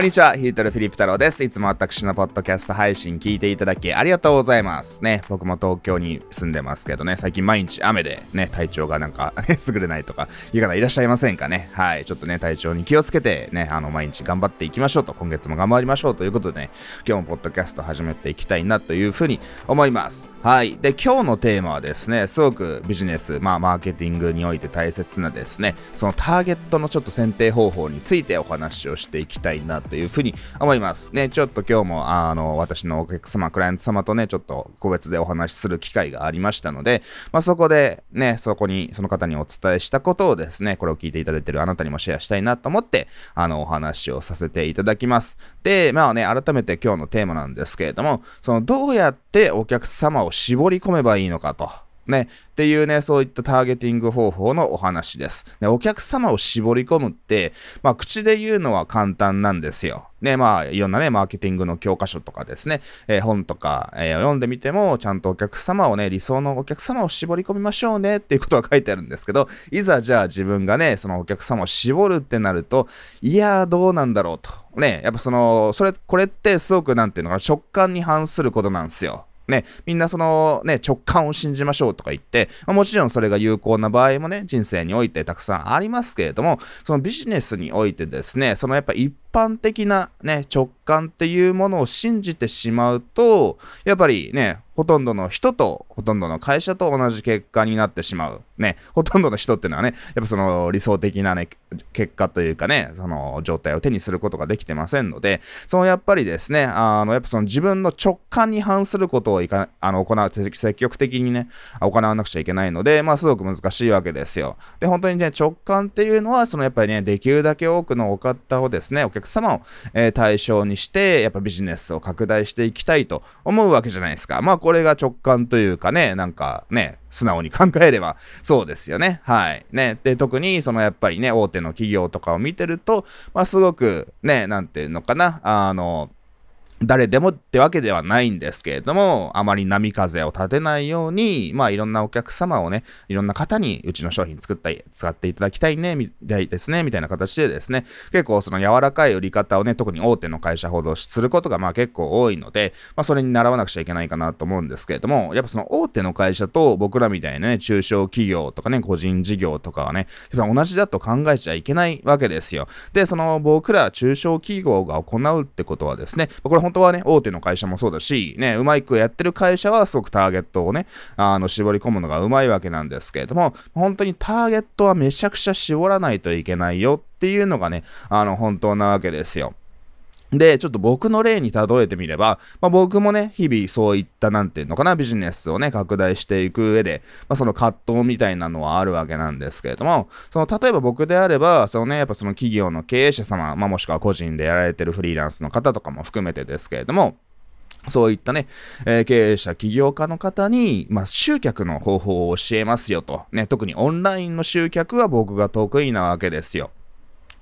こんにちは、ヒートルフィリップ太郎です。いつも私のポッドキャスト配信聞いていただきありがとうございます。ね、僕も東京に住んでますけどね、最近毎日雨でね、体調がなんか、優れないとかいう方いらっしゃいませんかね。はい、ちょっとね、体調に気をつけてね、あの、毎日頑張っていきましょうと、今月も頑張りましょうということでね、今日もポッドキャスト始めていきたいなというふうに思います。はい。で、今日のテーマはですね、すごくビジネス、まあ、マーケティングにおいて大切なですね、そのターゲットのちょっと選定方法についてお話をしていきたいなというふうに思います。ね、ちょっと今日も、あの、私のお客様、クライアント様とね、ちょっと個別でお話しする機会がありましたので、まあ、そこでね、そこに、その方にお伝えしたことをですね、これを聞いていただいているあなたにもシェアしたいなと思って、あの、お話をさせていただきます。で、まあね、改めて今日のテーマなんですけれども、その、どうやってお客様を絞り込めばいいのかと。ね、っていうね、そういったターゲティング方法のお話です。ね、お客様を絞り込むって、まあ、口で言うのは簡単なんですよ。ね、まあ、いろんなね、マーケティングの教科書とかですね、えー本とか、えー読んでみても、ちゃんとお客様をね、理想のお客様を絞り込みましょうねっていうことが書いてあるんですけど、いざじゃあ自分がね、そのお客様を絞るってなると、いやー、どうなんだろうと。ね、やっぱその、それ、これってすごくなんていうのかな、直感に反することなんですよ。ね、みんなそのね、直感を信じましょうとか言って、まあもちろんそれが有効な場合もね、人生においてたくさんありますけれども、そのビジネスにおいてですね、そのやっぱ一般的なね、直感っていうものを信じてしまうと、やっぱりね、ほとんどの人と、ほとんどの会社と同じ結果になってしまう。ね、ほとんどの人っていうのはね、やっぱその理想的なね、結果というかね、その状態を手にすることができてませんので、そのやっぱりですね、あの、やっぱその自分の直感に反することをいかあの行う、積極的にね、行わなくちゃいけないので、まあすごく難しいわけですよ。で、本当にね、直感っていうのは、そのやっぱりね、できるだけ多くのお方をですね、お客様を、えー対象にして、やっぱビジネスを拡大していきたいと思うわけじゃないですか。まあこれこれが直感というかね、なんかね、素直に考えればそうですよね。はい。ね。で、特にそのやっぱりね、大手の企業とかを見てると、まあすごくね、なんていうのかな、あの、誰でもってわけではないんですけれども、あまり波風を立てないように、まあいろんなお客様をね、いろんな方にうちの商品作ったり、使っていただきたいね、みたいですね、みたいな形でですね、結構その柔らかい売り方をね、特に大手の会社ほどすることがまあ結構多いので、まあそれに習わなくちゃいけないかなと思うんですけれども、やっぱその大手の会社と僕らみたいなね、中小企業とかね、個人事業とかはね、やっぱ同じだと考えちゃいけないわけですよ。で、その僕ら中小企業が行うってことはですね、これ本当はね、大手の会社もそうだし、ね、うまいくやってる会社はすごくターゲットをね、あの、絞り込むのがうまいわけなんですけれども、本当にターゲットはめちゃくちゃ絞らないといけないよっていうのがね、あの、本当なわけですよ。で、ちょっと僕の例に例えてみれば、まあ、僕もね、日々そういった、なんていうのかな、ビジネスをね、拡大していく上で、まあ、その葛藤みたいなのはあるわけなんですけれども、その、例えば僕であれば、そのね、やっぱその企業の経営者様、まあ、もしくは個人でやられてるフリーランスの方とかも含めてですけれども、そういったね、えー経営者、起業家の方に、まあ、集客の方法を教えますよと。ね、特にオンラインの集客は僕が得意なわけですよ。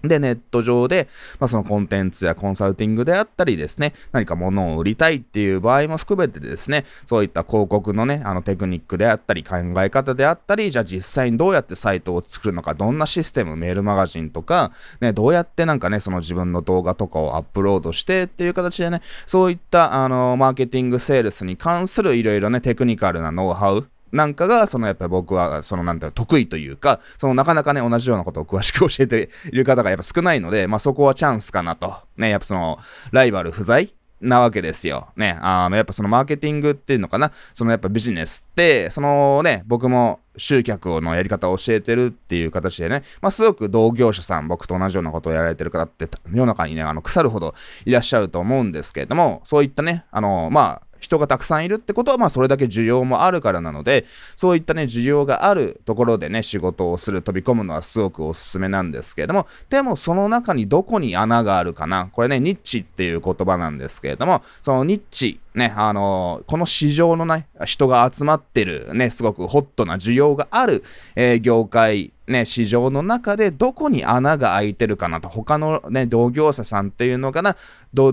で、ネット上で、まあ、そのコンテンツやコンサルティングであったりですね、何か物を売りたいっていう場合も含めてですね、そういった広告のね、あのテクニックであったり、考え方であったり、じゃあ実際にどうやってサイトを作るのか、どんなシステム、メールマガジンとか、ね、どうやってなんかね、その自分の動画とかをアップロードしてっていう形でね、そういった、あの、マーケティングセールスに関するいろいろね、テクニカルなノウハウ、なんかが、そのやっぱり僕は、そのなんていうの得意というか、そのなかなかね、同じようなことを詳しく教えている方がやっぱ少ないので、まあそこはチャンスかなと。ね、やっぱその、ライバル不在なわけですよ。ね、あの、やっぱそのマーケティングっていうのかな、そのやっぱビジネスって、そのね、僕も集客のやり方を教えてるっていう形でね、まあすごく同業者さん、僕と同じようなことをやられてる方って世の中にね、あの、腐るほどいらっしゃると思うんですけれども、そういったね、あの、まあ、人がたくさんいるってことは、まあそれだけ需要もあるからなので、そういったね、需要があるところでね、仕事をする、飛び込むのはすごくおすすめなんですけれども、でもその中にどこに穴があるかな、これね、ニッチっていう言葉なんですけれども、そのニッチ、ね、あのこの市場のね、人が集まってる、ね、すごくホットな需要がある、えー、業界ね、市場の中でどこに穴が開いてるかなと、他のね、同業者さんっていうのかな、同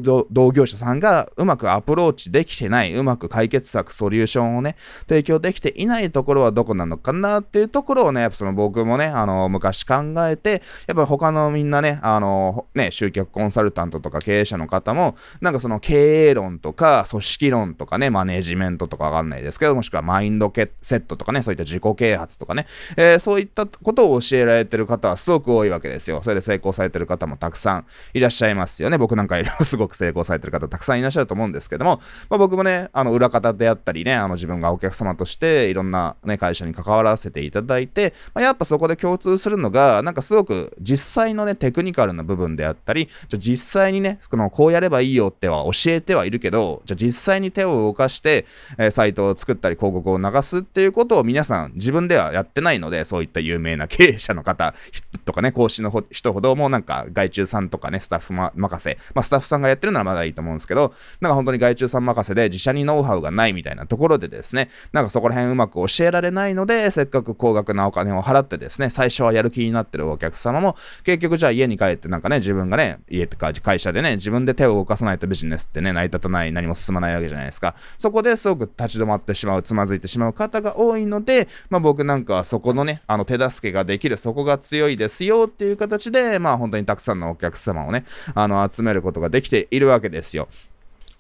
業者さんがうまくアプローチできてない、うまく解決策、ソリューションをね、提供できていないところはどこなのかなっていうところをね、やっぱその僕もね、あの、昔考えて、やっぱ他のみんなね、あの、ね、集客コンサルタントとか経営者の方も、なんかその経営論とか、組織論とかね、マネジメントとかわかんないですけど、もしくはマインドセットとかね、そういった自己啓発とかね、えー、そういったことを教えられてる方はすごく多いわけですよ。それで成功されてる方もたくさんいらっしゃいますよね。僕なんかよりも すごく成功されてる方たくさんいらっしゃると思うんですけども、まあ、僕もね、あの、裏方であったりね、あの、自分がお客様としていろんなね、会社に関わらせていただいて、まあ、やっぱそこで共通するのが、なんかすごく実際のね、テクニカルな部分であったり、じゃ実際にね、この、こうやればいいよっては教えてはいるけど、じゃ実際に手を動かして、えー、サイトを作ったり広告を流すっていうことを皆さん自分ではやってないので、そういった有名な経営者の方とかね、講師の人ほどもなんか外注さんとかね、スタッフ、ま、任せ、まあスタッフさんがやってるならまだいいと思うんですけど、なんか本当に外注さん任せで自社にノウハウがないみたいなところでですね、なんかそこら辺うまく教えられないので、せっかく高額なお金を払ってですね、最初はやる気になってるお客様も、結局じゃあ家に帰ってなんかね、自分がね、家とか会社でね、自分で手を動かさないとビジネスってね、成り立たない、何も進まないないわけじゃないですか。そこですごく立ち止まってしまう、つまずいてしまう方が多いので、まあ僕なんかはそこのね、あの手助けができる、そこが強いですよっていう形で、まあ本当にたくさんのお客様をね、あの集めることができているわけですよ。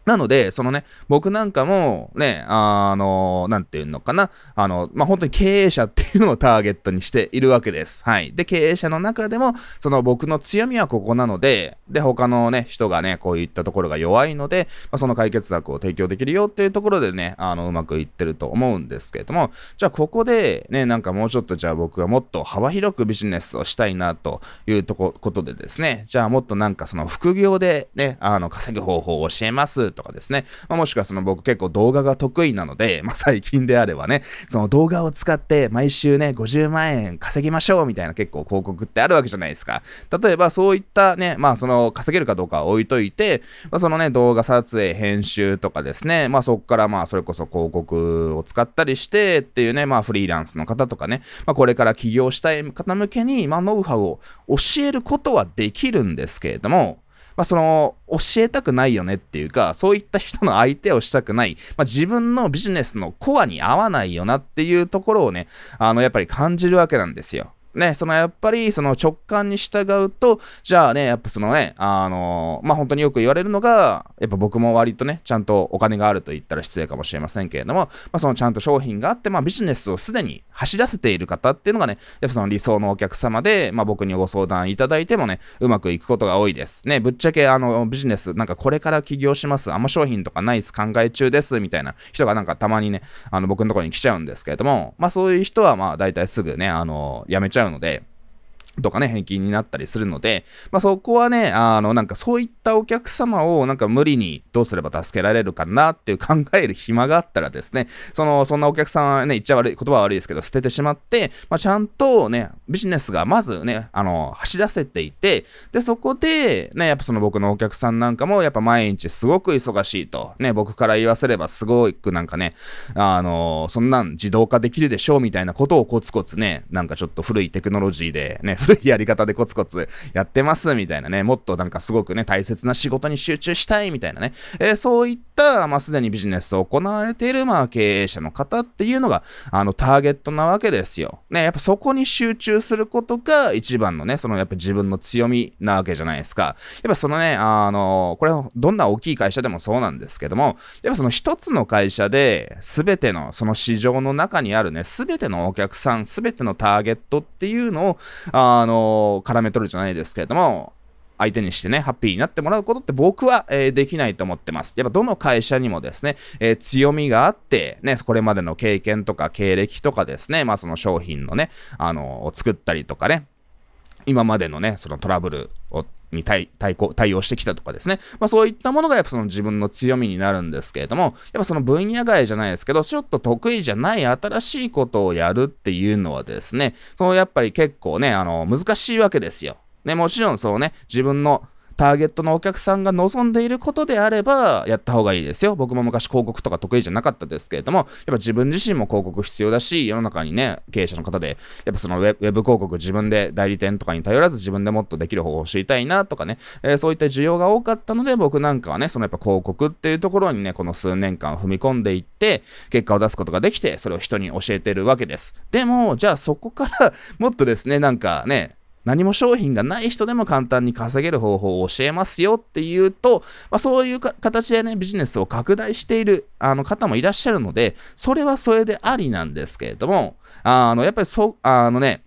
なので、そのね、僕なんかも、ね、あの、なんていうのかな、あの、まあ、本当に経営者っていうのをターゲットにしているわけです。はい。で、経営者の中でも、その僕の強みはここなので、で、他のね、人がね、こういったところが弱いので、まあ、その解決策を提供できるよっていうところでね、あの、うまくいってると思うんですけれども、じゃあここで、ね、なんかもうちょっとじゃあ僕はもっと幅広くビジネスをしたいなというとこ、ことでですね、じゃあもっとなんかその副業でね、あの、稼ぐ方法を教えますとかですね、まあ、もしくはその僕結構動画が得意なので、まあ、最近であればね、その動画を使って毎週ね、50万円稼ぎましょうみたいな結構広告ってあるわけじゃないですか。例えばそういったね、まあその稼げるかどうかは置いといて、まあ、そのね、動画撮影、編集とかですね、まあそこからまあそれこそ広告を使ったりしてっていうね、まあフリーランスの方とかね、まあこれから起業したい方向けに、まあノウハウを教えることはできるんですけれども、まあ、その、教えたくないよねっていうか、そういった人の相手をしたくない、まあ、自分のビジネスのコアに合わないよなっていうところをね、あの、やっぱり感じるわけなんですよ。ね、そのやっぱりその直感に従うと、じゃあね、やっぱそのね、あのまあ、本当によく言われるのが、やっぱ僕も割とね、ちゃんとお金があると言ったら失礼かもしれませんけれども、まあ、そのちゃんと商品があって、まあ、ビジネスをすでに走らせている方っていうのがね、やっぱその理想のお客様で、まあ、僕にご相談いただいてもね、うまくいくことが多いです。ね、ぶっちゃけあの、ビジネス、なんかこれから起業します、あんま商品とかないです、考え中です、みたいな人がなんかたまにね、あの、僕のところに来ちゃうんですけれども、まあ、そういう人はま、大体すぐね、あの、辞めちゃうので、とかね、返金になったりするので、まあそこはね、あの、なんかそういったお客様をなんか無理にどうすれば助けられるかなっていう考える暇があったらですね、その、そんなお客さんはね、言っちゃ悪い、言葉は悪いですけど、捨ててしまって、まあちゃんとね、ビジネスがまずね、あの、走らせていて、で、そこで、ね、やっぱその僕のお客さんなんかも、やっぱ毎日すごく忙しいと、ね、僕から言わせればすごくなんかね、あの、そんなん自動化できるでしょうみたいなことをコツコツね、なんかちょっと古いテクノロジーでね、古いやり方でコツコツやってますみたいなね、もっとなんかすごくね、大切な仕事に集中したいみたいなね、えー、そういった、まあ、すでにビジネスを行われている、まあ、経営者の方っていうのが、あの、ターゲットなわけですよ。ね、やっぱそこに集中することが一番のね、そのやっぱ自分の強みなわけじゃないですか。やっぱそのね、あの、これはどんな大きい会社でもそうなんですけども、やっぱその一つの会社で、すべてのその市場の中にあるね、すべてのお客さん、すべてのターゲットっていうのを、あの、絡め取るじゃないですけれども、相手にしてね、ハッピーになってもらうことって僕は、えー、できないと思ってます。やっぱどの会社にもですね、えー、強みがあって、ね、これまでの経験とか経歴とかですね、まあその商品のね、あのー、作ったりとかね、今までのね、そのトラブルをに対対抗対応してきたとかですね。まあそういったものがやっぱその自分の強みになるんですけれども、やっぱその分野外じゃないですけど、ちょっと得意じゃない新しいことをやるっていうのはですね、そのやっぱり結構ね、あの、難しいわけですよ。ね、もちろんそうね、自分のターゲットのお客さんが望んでいることであれば、やった方がいいですよ。僕も昔広告とか得意じゃなかったですけれども、やっぱ自分自身も広告必要だし、世の中にね、経営者の方で、やっぱそのウェブ広告自分で代理店とかに頼らず自分でもっとできる方法を知りたいなとかね、えー、そういった需要が多かったので、僕なんかはね、そのやっぱ広告っていうところにね、この数年間踏み込んでいって、結果を出すことができて、それを人に教えてるわけです。でも、じゃあそこからもっとですね、なんかね、何も商品がない人でも簡単に稼げる方法を教えますよっていうと、まあ、そういう形でね、ビジネスを拡大しているあの方もいらっしゃるので、それはそれでありなんですけれども、あの、やっぱりそう、あのね、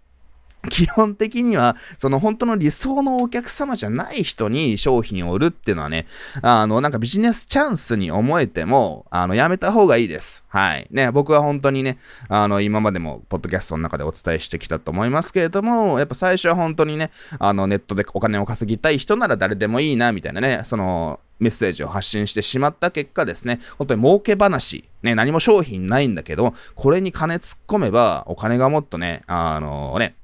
基本的には、その本当の理想のお客様じゃない人に商品を売るっていうのはね、あの、なんかビジネスチャンスに思えても、あの、やめた方がいいです。はい。ね、僕は本当にね、あの、今までも、ポッドキャストの中でお伝えしてきたと思いますけれども、やっぱ最初は本当にね、あの、ネットでお金を稼ぎたい人なら誰でもいいな、みたいなね、その、メッセージを発信してしまった結果ですね、本当に儲け話、ね、何も商品ないんだけど、これに金突っ込めば、お金がもっとね、あのね、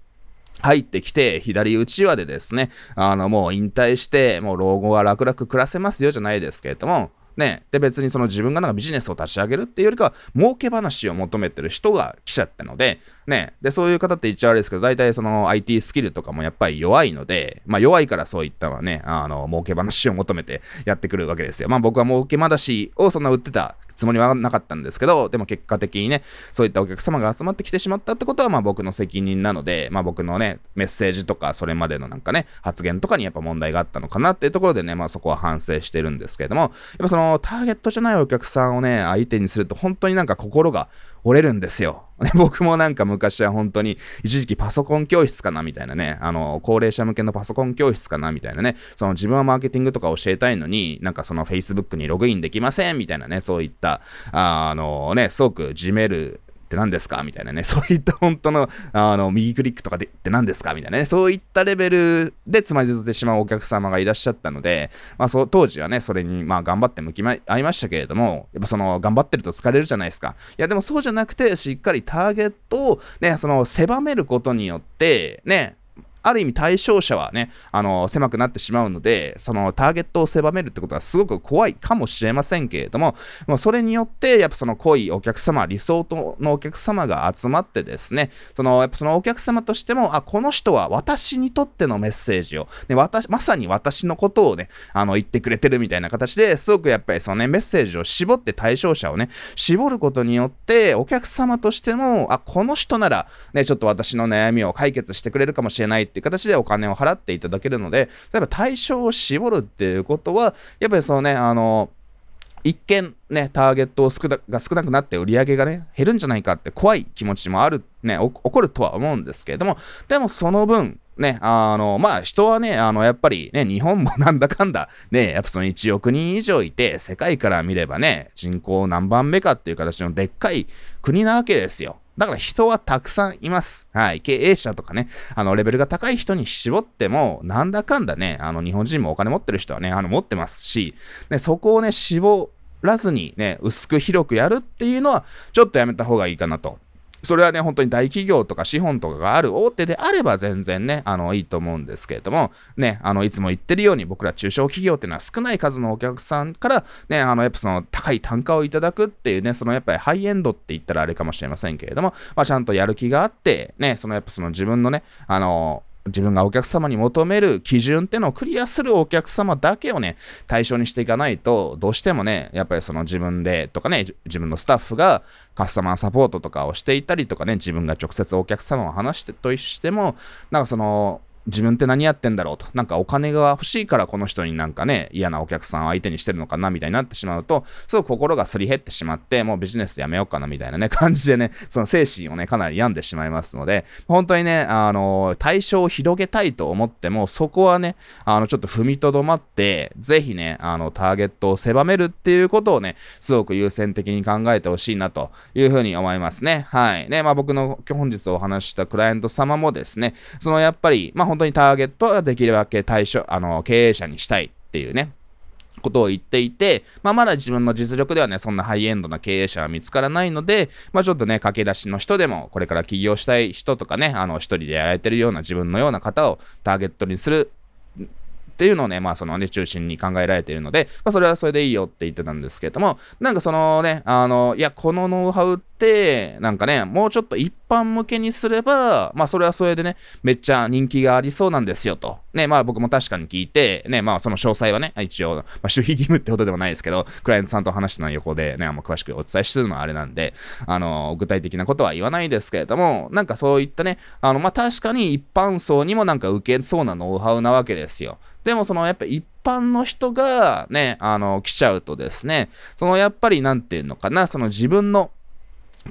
入ってきて、左打ち輪でですね、あの、もう引退して、もう老後は楽々暮らせますよじゃないですけれども、ね、で別にその自分がなんかビジネスを立ち上げるっていうよりかは儲け話を求めてる人が来ちゃったので、ね、でそういう方って言っちゃ悪いですけど大体その IT スキルとかもやっぱり弱いので、まあ弱いからそういったのはね、あの儲け話を求めてやってくるわけですよ。まあ僕は儲け話をそんな売ってたつもりはなかったんですけど、でも結果的にね、そういったお客様が集まってきてしまったってことは、まあ僕の責任なので、まあ僕のね、メッセージとか、それまでのなんかね、発言とかにやっぱ問題があったのかなっていうところでね、まあそこは反省してるんですけれども、やっぱそのターゲットじゃないお客さんをね、相手にすると本当になんか心が折れるんですよ。ね 僕もなんか昔は本当に一時期パソコン教室かなみたいなね、あの、高齢者向けのパソコン教室かなみたいなね、その自分はマーケティングとか教えたいのに、なんかその Facebook にログインできませんみたいなね、そういった、あのね、すごくじめるって何ですか？みたいなね、そういった本当の、あの、右クリックとかでって何ですか？みたいなね、そういったレベルでつまずいてしまうお客様がいらっしゃったので、まあ、そう、当時はね、それに、まあ、頑張って向き合いましたけれども、やっぱその、頑張ってると疲れるじゃないですか。いや、でもそうじゃなくて、しっかりターゲットを、ね、その、狭めることによって、ね、ある意味対象者はね、あの、狭くなってしまうので、そのターゲットを狭めるってことはすごく怖いかもしれませんけれども、もうそれによって、やっぱその濃いお客様、理想のお客様が集まってですね、その、やっぱそのお客様としても、あ、この人は私にとってのメッセージを、ね、私、まさに私のことをね、あの、言ってくれてるみたいな形ですごくやっぱりそのね、メッセージを絞って対象者をね、絞ることによって、お客様としても、あ、この人なら、ね、ちょっと私の悩みを解決してくれるかもしれないっていう形でお金を払っていただけるので、例えば対象を絞るっていうことは、やっぱりそのね、あの、一見ね、ターゲットを少なが少なくなって売り上げがね、減るんじゃないかって怖い気持ちもある、ね、起こるとは思うんですけれども、でもその分、ね、あの、まあ、人はね、あの、やっぱりね、日本もなんだかんだ、ね、やっぱその1億人以上いて、世界から見ればね、人口何番目かっていう形のでっかい国なわけですよ。だから人はたくさんいます。はい。経営者とかね、あの、レベルが高い人に絞っても、なんだかんだね、あの、日本人もお金持ってる人はね、あの、持ってますし、ね、そこをね、絞らずにね、薄く広くやるっていうのは、ちょっとやめた方がいいかなとそれはね、本当に大企業とか資本とかがある大手であれば全然ね、あの、いいと思うんですけれども、ね、あの、いつも言ってるように僕ら中小企業っていうのは少ない数のお客さんから、ね、あの、やっぱその高い単価をいただくっていうね、そのやっぱりハイエンドって言ったらあれかもしれませんけれども、まあ、ちゃんとやる気があって、ね、そのやっぱその自分のね、あの、自分がお客様に求める基準ってのをクリアするお客様だけをね、対象にしていかないと、どうしてもね、やっぱりその自分でとかね、自分のスタッフがカスタマーサポートとかをしていたりとかね、自分が直接お客様を話してとしても、なんかその、自分って何やってんだろうと。なんかお金が欲しいからこの人になんかね、嫌なお客さんを相手にしてるのかなみたいになってしまうと、すごく心がすり減ってしまって、もうビジネスやめようかなみたいなね、感じでね、その精神をね、かなり病んでしまいますので、本当にね、あの、対象を広げたいと思っても、そこはね、あの、ちょっと踏みとどまって、ぜひね、あの、ターゲットを狭めるっていうことをね、すごく優先的に考えてほしいなというふうに思いますね。はい。ね、まあ僕の本日お話したクライアント様もですね、そのやっぱり、まあ本当にターゲットはできるだけ対象、あの、経営者にしたいっていうね、ことを言っていて、まあ、まだ自分の実力ではね、そんなハイエンドな経営者は見つからないので、まあ、ちょっとね、駆け出しの人でも、これから起業したい人とかね、あの、一人でやられてるような自分のような方をターゲットにするっていうのをね、まあそのね、中心に考えられているので、まあそれはそれでいいよって言ってたんですけれども、なんかそのね、あの、いや、このノウハウって、なんかね、もうちょっと一般向けにすれば、まあそれはそれでね、めっちゃ人気がありそうなんですよと。ね、まあ僕も確かに聞いて、ね、まあその詳細はね、一応、まあ守秘義務ってことでもないですけど、クライアントさんと話したの横でね、あんま詳しくお伝えしてるのはあれなんで、あの、具体的なことは言わないですけれども、なんかそういったね、あの、まあ確かに一般層にもなんか受けそうなノウハウなわけですよ。でもそのやっぱ一般の人がね、あの、来ちゃうとですね、そのやっぱりなんていうのかな、その自分の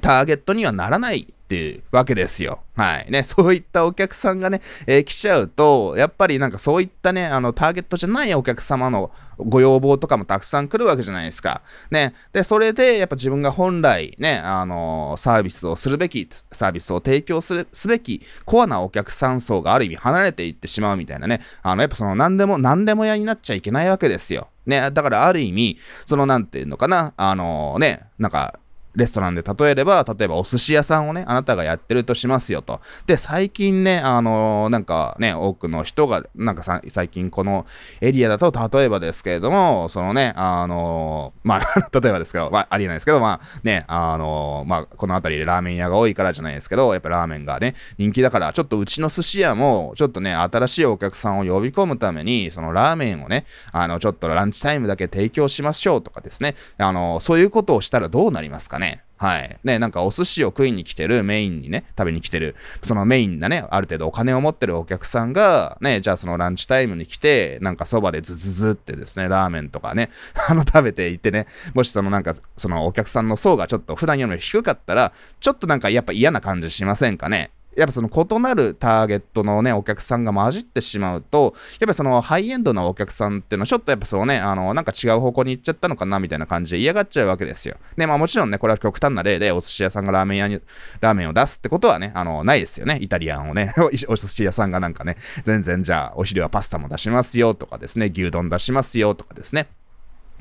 ターゲットにはならないっていうわけですよ。はい。ね、そういったお客さんがね、えー、来ちゃうと、やっぱりなんかそういったね、あの、ターゲットじゃないお客様のご要望とかもたくさん来るわけじゃないですか。ね。で、それで、やっぱ自分が本来ね、あのー、サービスをするべき、サービスを提供するすべき、コアなお客さん層がある意味離れていってしまうみたいなね。あの、やっぱその何でも、何でも屋になっちゃいけないわけですよ。ね。だからある意味、そのなんていうのかな、あのー、ね、なんか、レストランで例えれば、例えばお寿司屋さんをね、あなたがやってるとしますよと。で、最近ね、あのー、なんかね、多くの人が、なんかさ、最近このエリアだと、例えばですけれども、そのね、あのー、まあ 例えばですけど、まあ、ありえないですけど、まあね、あのー、まあ、この辺りでラーメン屋が多いからじゃないですけど、やっぱラーメンがね、人気だから、ちょっとうちの寿司屋も、ちょっとね、新しいお客さんを呼び込むために、そのラーメンをね、あの、ちょっとランチタイムだけ提供しましょうとかですね、あの、そういうことをしたらどうなりますかね。はい。ね、なんかお寿司を食いに来てる、メインにね、食べに来てる、そのメインなね、ある程度お金を持ってるお客さんが、ね、じゃあそのランチタイムに来て、なんかそばでズズズってですね、ラーメンとかね、あの食べていてね、もしそのなんか、そのお客さんの層がちょっと普段より低かったら、ちょっとなんかやっぱ嫌な感じしませんかね？やっぱその異なるターゲットのね、お客さんが混じってしまうと、やっぱそのハイエンドなお客さんっていうのはちょっとやっぱそうね、あの、なんか違う方向に行っちゃったのかなみたいな感じで嫌がっちゃうわけですよ。で、まあもちろんね、これは極端な例でお寿司屋さんがラーメン屋に、ラーメンを出すってことはね、あの、ないですよね。イタリアンをね、お寿司屋さんがなんかね、全然じゃあお昼はパスタも出しますよとかですね、牛丼出しますよとかですね。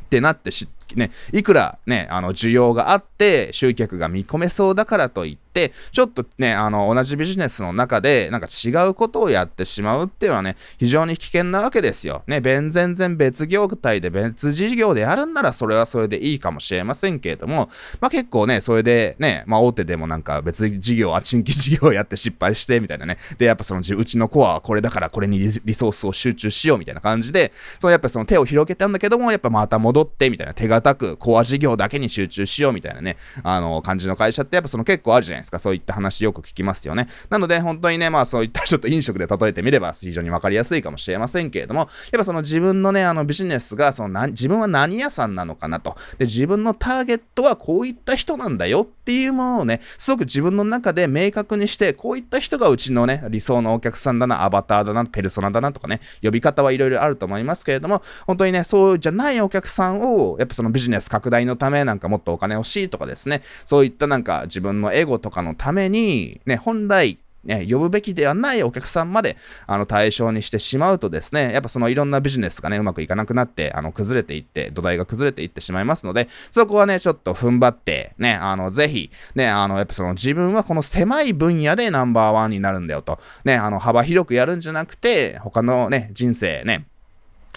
ってなってし、ね、いくらね、あの、需要があって、集客が見込めそうだからといって、ちょっとね、あの、同じビジネスの中で、なんか違うことをやってしまうっていうのはね、非常に危険なわけですよ。ね、全然別業態で別事業でやるんなら、それはそれでいいかもしれませんけれども、まあ結構ね、それでね、まあ大手でもなんか別事業、あ新規事業やって失敗して、みたいなね。で、やっぱそのうちのコアはこれだからこれにリソースを集中しようみたいな感じで、そのやっぱその手を広げたんだけども、やっぱまた戻って、みたいな手堅くコア事業だけに集中しようみたいなね、あの、感じの会社ってやっぱその結構あるじゃないですか？そういった話よく聞きますよね。なので本当にね、まあそういった ちょっと飲食で例えてみれば非常にわかりやすいかもしれませんけれども、やっぱその自分のね、あのビジネスが、そのな自分は何屋さんなのかなと。で、自分のターゲットはこういった人なんだよっていうものをね、すごく自分の中で明確にして、こういった人がうちのね、理想のお客さんだな、アバターだな、ペルソナだなとかね、呼び方はいろいろあると思いますけれども、本当にね、そうじゃないお客さんを、やっぱそのビジネス拡大のためなんかもっとお金欲しいとかですね、そういったなんか自分のエゴとかのために、ね、本来、ね、呼ぶべきではないお客さんまで、あの、対象にしてしまうとですね、やっぱそのいろんなビジネスがね、うまくいかなくなって、あの、崩れていって、土台が崩れていってしまいますので、そこはね、ちょっと踏ん張って、ね、あの、ぜひ、ね、あの、やっぱその自分はこの狭い分野でナンバーワンになるんだよと、ね、あの、幅広くやるんじゃなくて、他のね、人生ね、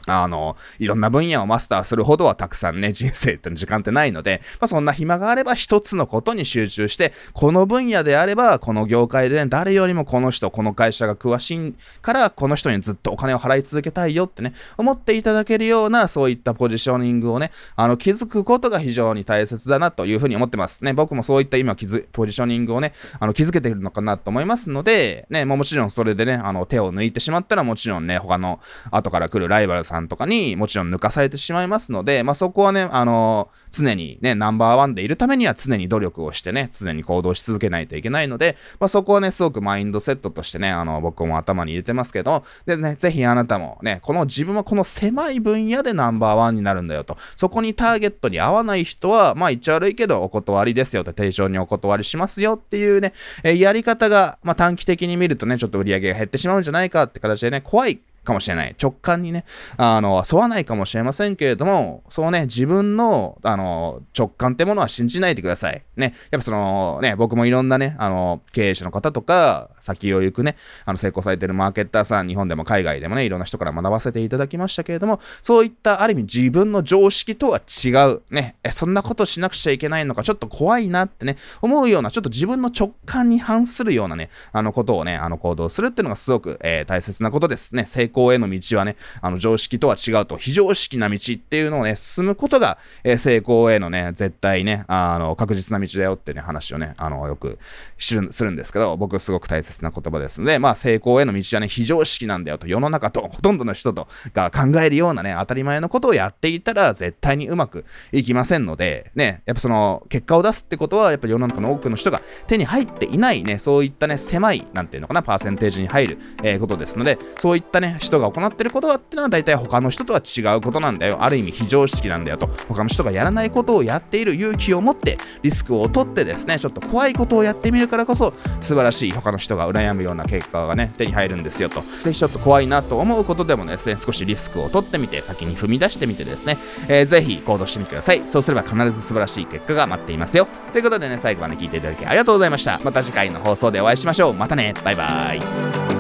あの、いろんな分野をマスターするほどはたくさんね、人生って時間ってないので、まあ、そんな暇があれば一つのことに集中して、この分野であれば、この業界でね、誰よりもこの人、この会社が詳しいから、この人にずっとお金を払い続けたいよってね、思っていただけるような、そういったポジショニングをね、あの、気づくことが非常に大切だなというふうに思ってますね。僕もそういった今気づ、ポジショニングをね、あの、気づけてるのかなと思いますので、ね、もちろんそれでね、あの、手を抜いてしまったらもちろんね、他の後から来るライバルさんとかにもちろん抜かされてしまいますので、まあ、そこはね、あのー、常にね、ナンバーワンでいるためには常に努力をしてね、常に行動し続けないといけないので、まあ、そこはね、すごくマインドセットとしてね、あの、僕も頭に入れてますけど、でね、ぜひあなたもね、この自分はこの狭い分野でナンバーワンになるんだよと。そこにターゲットに合わない人は、まあ、一応悪いけどお断りですよと、定常にお断りしますよっていうね、えー、やり方が、まあ、短期的に見るとね、ちょっと売り上げが減ってしまうんじゃないかって形でね、怖いかもしれない。直感にね、あの、沿わないかもしれませんけれども、そうね、自分の、あの、直感ってものは信じないでください。ね、やっぱその、ね、僕もいろんなね、あの、経営者の方とか、先を行くね、あの、成功されてるマーケッターさん、日本でも海外でもね、いろんな人から学ばせていただきましたけれども、そういったある意味自分の常識とは違う、ね、え、そんなことしなくちゃいけないのか、ちょっと怖いなってね、思うような、ちょっと自分の直感に反するようなね、あのことをね、あの行動するっていうのがすごく、えー、大切なことですね。成功への道はね、あの常識とは違うと、非常識な道っていうのをね、進むことが、えー、成功へのね、絶対ね、あの、確実な道だよってね、話をね、あの、よくするんですけど、僕すごく大切な言葉ですので、まあ、成功への道はね、非常識なんだよと、世の中とほとんどの人とが考えるようなね、当たり前のことをやっていたら、絶対にうまくいきませんので、ね、やっぱその、結果を出すってことは、やっぱり世の中の多くの人が手に入っていないね、そういったね、狭い、なんていうのかな、パーセンテージに入る、えー、ことですので、そういったね、人が行ってることだってのは、大体他の人とは違うことなんだよ。ある意味非常識なんだよと、他の人がやらないことをやっている勇気を持って、リスクを取ってですね、ちょっと怖いことをやってみるからこそ、素晴らしい他の人が羨むような結果がね、手に入るんですよと。ぜひちょっと怖いなと思うことでもですね、少しリスクを取ってみて、先に踏み出してみてですね、えー、ぜひ行動してみてください。そうすれば必ず素晴らしい結果が待っていますよ。ということでね、最後まで聞いていただきありがとうございました。また次回の放送でお会いしましょう。またね。バイバーイ。